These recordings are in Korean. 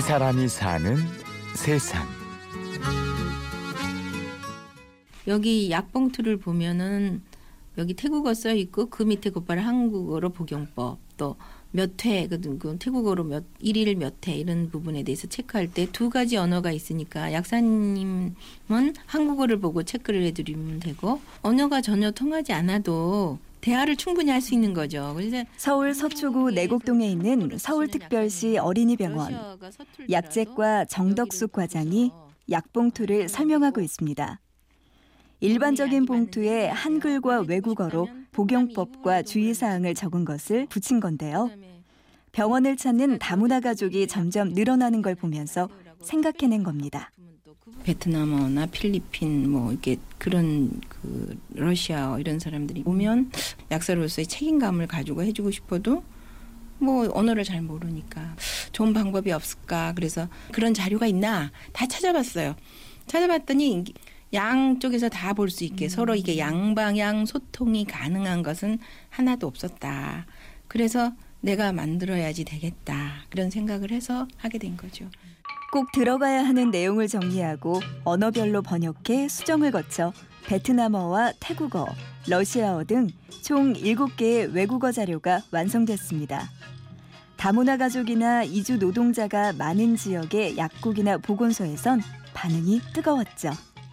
이 사람이 사는 세상. 여기 약봉투를 보면은 여기 태국어 써 있고 그 밑에 곧바로 한국어로 복용법 또 몇 회, 그 태국어로 몇 일일 몇 회 이런 부분에 대해서 체크할 때 두 가지 언어가 있으니까 약사님은 한국어를 보고 체크를 해드리면 되고 언어가 전혀 통하지 않아도 대화를 충분히 할 수 있는 거죠. 그래서 서울 서초구 내곡동에 있는 서울특별시 어린이병원 약재과 정덕숙 과장이 약봉투를 설명하고 있습니다. 일반적인 봉투에 한글과 외국어로 복용법과 주의사항을 적은 것을 붙인 건데요. 병원을 찾는 다문화 가족이 점점 늘어나는 걸 보면서 생각해낸 겁니다. 베트남어나 필리핀 뭐 이렇게 그런 그 러시아 이런 사람들이 오면 약사로서의 책임감을 가지고 해주고 싶어도 뭐 언어를 잘 모르니까 좋은 방법이 없을까 그래서 그런 자료가 있나 다 찾아봤어요. 찾아봤더니 양쪽에서 다 볼 수 있게 음. 서로 이게 양방향 소통이 가능한 것은 하나도 없었다. 그래서 내가 만들어야지 되겠다. 그런 생각을 해서 하게 된 거죠. 꼭 들어가야 하는 내용을 정리하고 언어별로 번역해 수정을 거쳐 베트남어와 태국어, 러시아어 등 총 7개의 외국어 자료가 완성됐습니다. 다문화 가족이나 이주 노동자가 많은 지역의 약국이나 보건소에선 반응이 뜨거웠죠.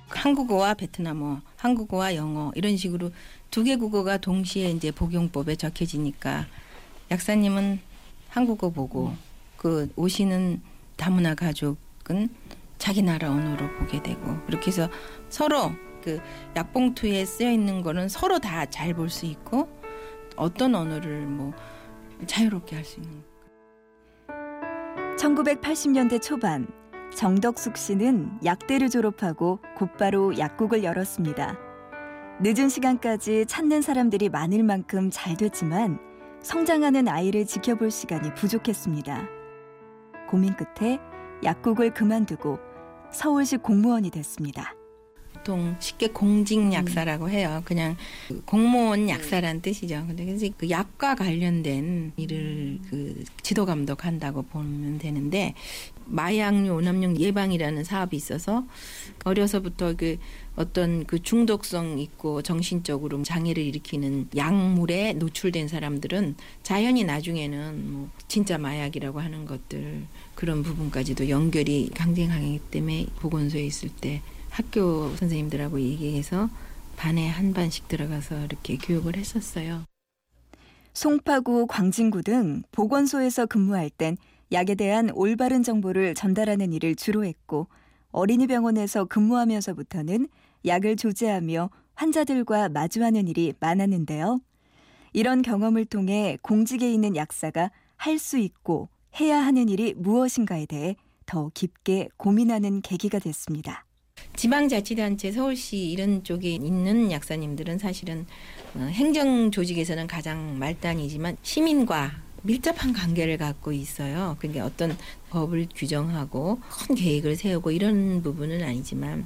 한국어와 베트남어, 한국어와 영어 이런 식으로 두 개 국어가 동시에 이제 복용법에 적혀지니까 약사님은 한국어 보고 음. 그 오시는 다문화 가족은 자기 나라 언어로 보게 되고 그렇게 해서 서로 그 약봉투에 쓰여 있는 거는 서로 다 잘 볼 수 있고 어떤 언어를 뭐 자유롭게 할 수 있는 1980년대 초반 정덕숙 씨는 약대를 졸업하고 곧바로 약국을 열었습니다. 늦은 시간까지 찾는 사람들이 많을 만큼 잘 됐지만 성장하는 아이를 지켜볼 시간이 부족했습니다. 고민 끝에 약국을 그만두고 서울시 공무원이 됐습니다. 보통 쉽게 공직 약사라고 해요. 그냥 공무원 약사란 뜻이죠. 근데 그래서 그 약과 관련된 일을 그 지도 감독한다고 보면 되는데 마약류, 오남용 예방이라는 사업이 있어서 어려서부터 그 어떤 그 중독성 있고 정신적으로 장애를 일으키는 약물에 노출된 사람들은 자연히 나중에는 뭐 진짜 마약이라고 하는 것들 그런 부분까지도 연결이 강경하기 때문에 보건소에 있을 때 학교 선생님들하고 얘기해서 반에 한 반씩 들어가서 이렇게 교육을 했었어요. 송파구, 광진구 등 보건소에서 근무할 땐 약에 대한 올바른 정보를 전달하는 일을 주로 했고 어린이병원에서 근무하면서부터는 약을 조제하며 환자들과 마주하는 일이 많았는데요. 이런 경험을 통해 공직에 있는 약사가 할 수 있고 해야 하는 일이 무엇인가에 대해 더 깊게 고민하는 계기가 됐습니다. 지방자치단체 서울시 이런 쪽에 있는 약사님들은 사실은 어, 행정 조직에서는 가장 말단이지만 시민과 밀접한 관계를 갖고 있어요. 그러니까 어떤 법을 규정하고 큰 계획을 세우고 이런 부분은 아니지만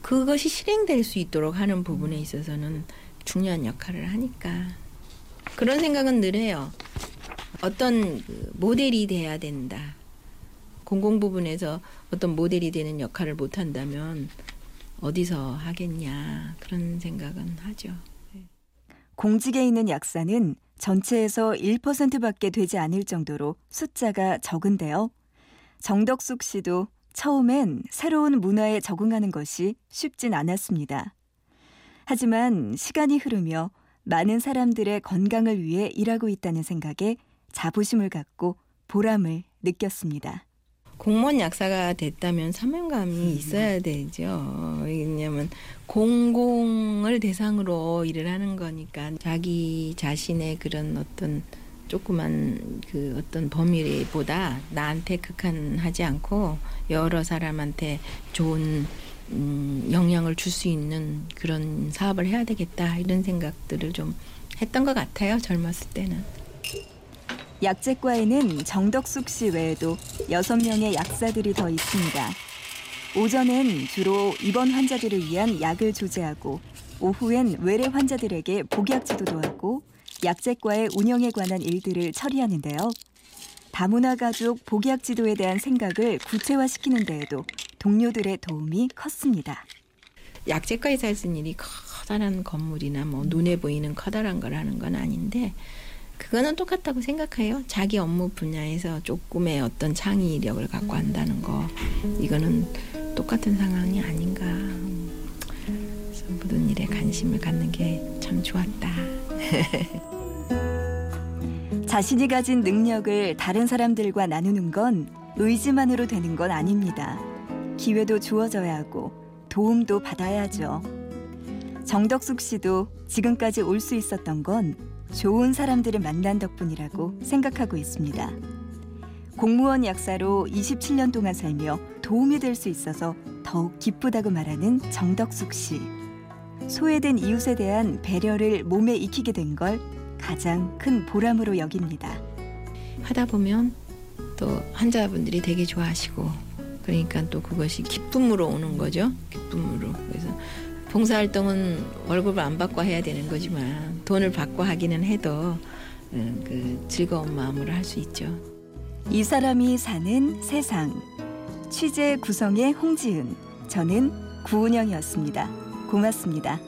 그것이 실행될 수 있도록 하는 부분에 있어서는 중요한 역할을 하니까 그런 생각은 늘 해요. 어떤 그 모델이 돼야 된다. 공공 부분에서 어떤 모델이 되는 역할을 못 한다면 어디서 하겠냐 그런 생각은 하죠. 네. 공직에 있는 약사는 전체에서 1%밖에 되지 않을 정도로 숫자가 적은데요. 정덕숙 씨도 처음엔 새로운 문화에 적응하는 것이 쉽진 않았습니다. 하지만 시간이 흐르며 많은 사람들의 건강을 위해 일하고 있다는 생각에 자부심을 갖고 보람을 느꼈습니다. 공무원 약사가 됐다면 사명감이 음. 있어야 되죠. 왜냐하면 공공을 대상으로 일을 하는 거니까 자기 자신의 그런 어떤 조그만 그 어떤 범위보다 나한테 극한하지 않고 여러 사람한테 좋은 음, 영향을 줄 수 있는 그런 사업을 해야 되겠다 이런 생각들을 좀 했던 것 같아요 젊었을 때는. 약재과에는 정덕숙 씨 외에도 6명의 약사들이 더 있습니다. 오전엔 주로 입원 환자들을 위한 약을 조제하고 오후엔 외래 환자들에게 복약 지도도 하고 약재과의 운영에 관한 일들을 처리하는데요. 다문화 가족 복약 지도에 대한 생각을 구체화시키는 데에도 동료들의 도움이 컸습니다. 약제과에서 할 일이 커다란 건물이나 뭐 눈에 보이는 커다란 걸 하는 건 아닌데 그거는 똑같다고 생각해요. 자기 업무 분야에서 조금의 어떤 창의력을 갖고 한다는 거 이거는 똑같은 상황이 아닌가. 그래서 모든 일에 관심을 갖는 게 참 좋았다. 자신이 가진 능력을 다른 사람들과 나누는 건 의지만으로 되는 건 아닙니다. 기회도 주어져야 하고 도움도 받아야죠. 정덕숙 씨도 지금까지 올 수 있었던 건 좋은 사람들을 만난 덕분이라고 생각하고 있습니다. 공무원 약사로 27년 동안 살며 도움이 될 수 있어서 더욱 기쁘다고 말하는 정덕숙 씨. 소외된 이웃에 대한 배려를 몸에 익히게 된 걸 가장 큰 보람으로 여깁니다. 하다 보면 또 환자분들이 되게 좋아하시고 그러니까 또 그것이 기쁨으로 오는 거죠. 기쁨으로. 그래서 봉사활동은 월급을 안 받고 해야 되는 거지만 돈을 받고 하기는 해도 음, 그 즐거운 마음으로 할 수 있죠. 이 사람이 사는 세상. 취재 구성의 홍지은. 저는 구은영이었습니다. 고맙습니다.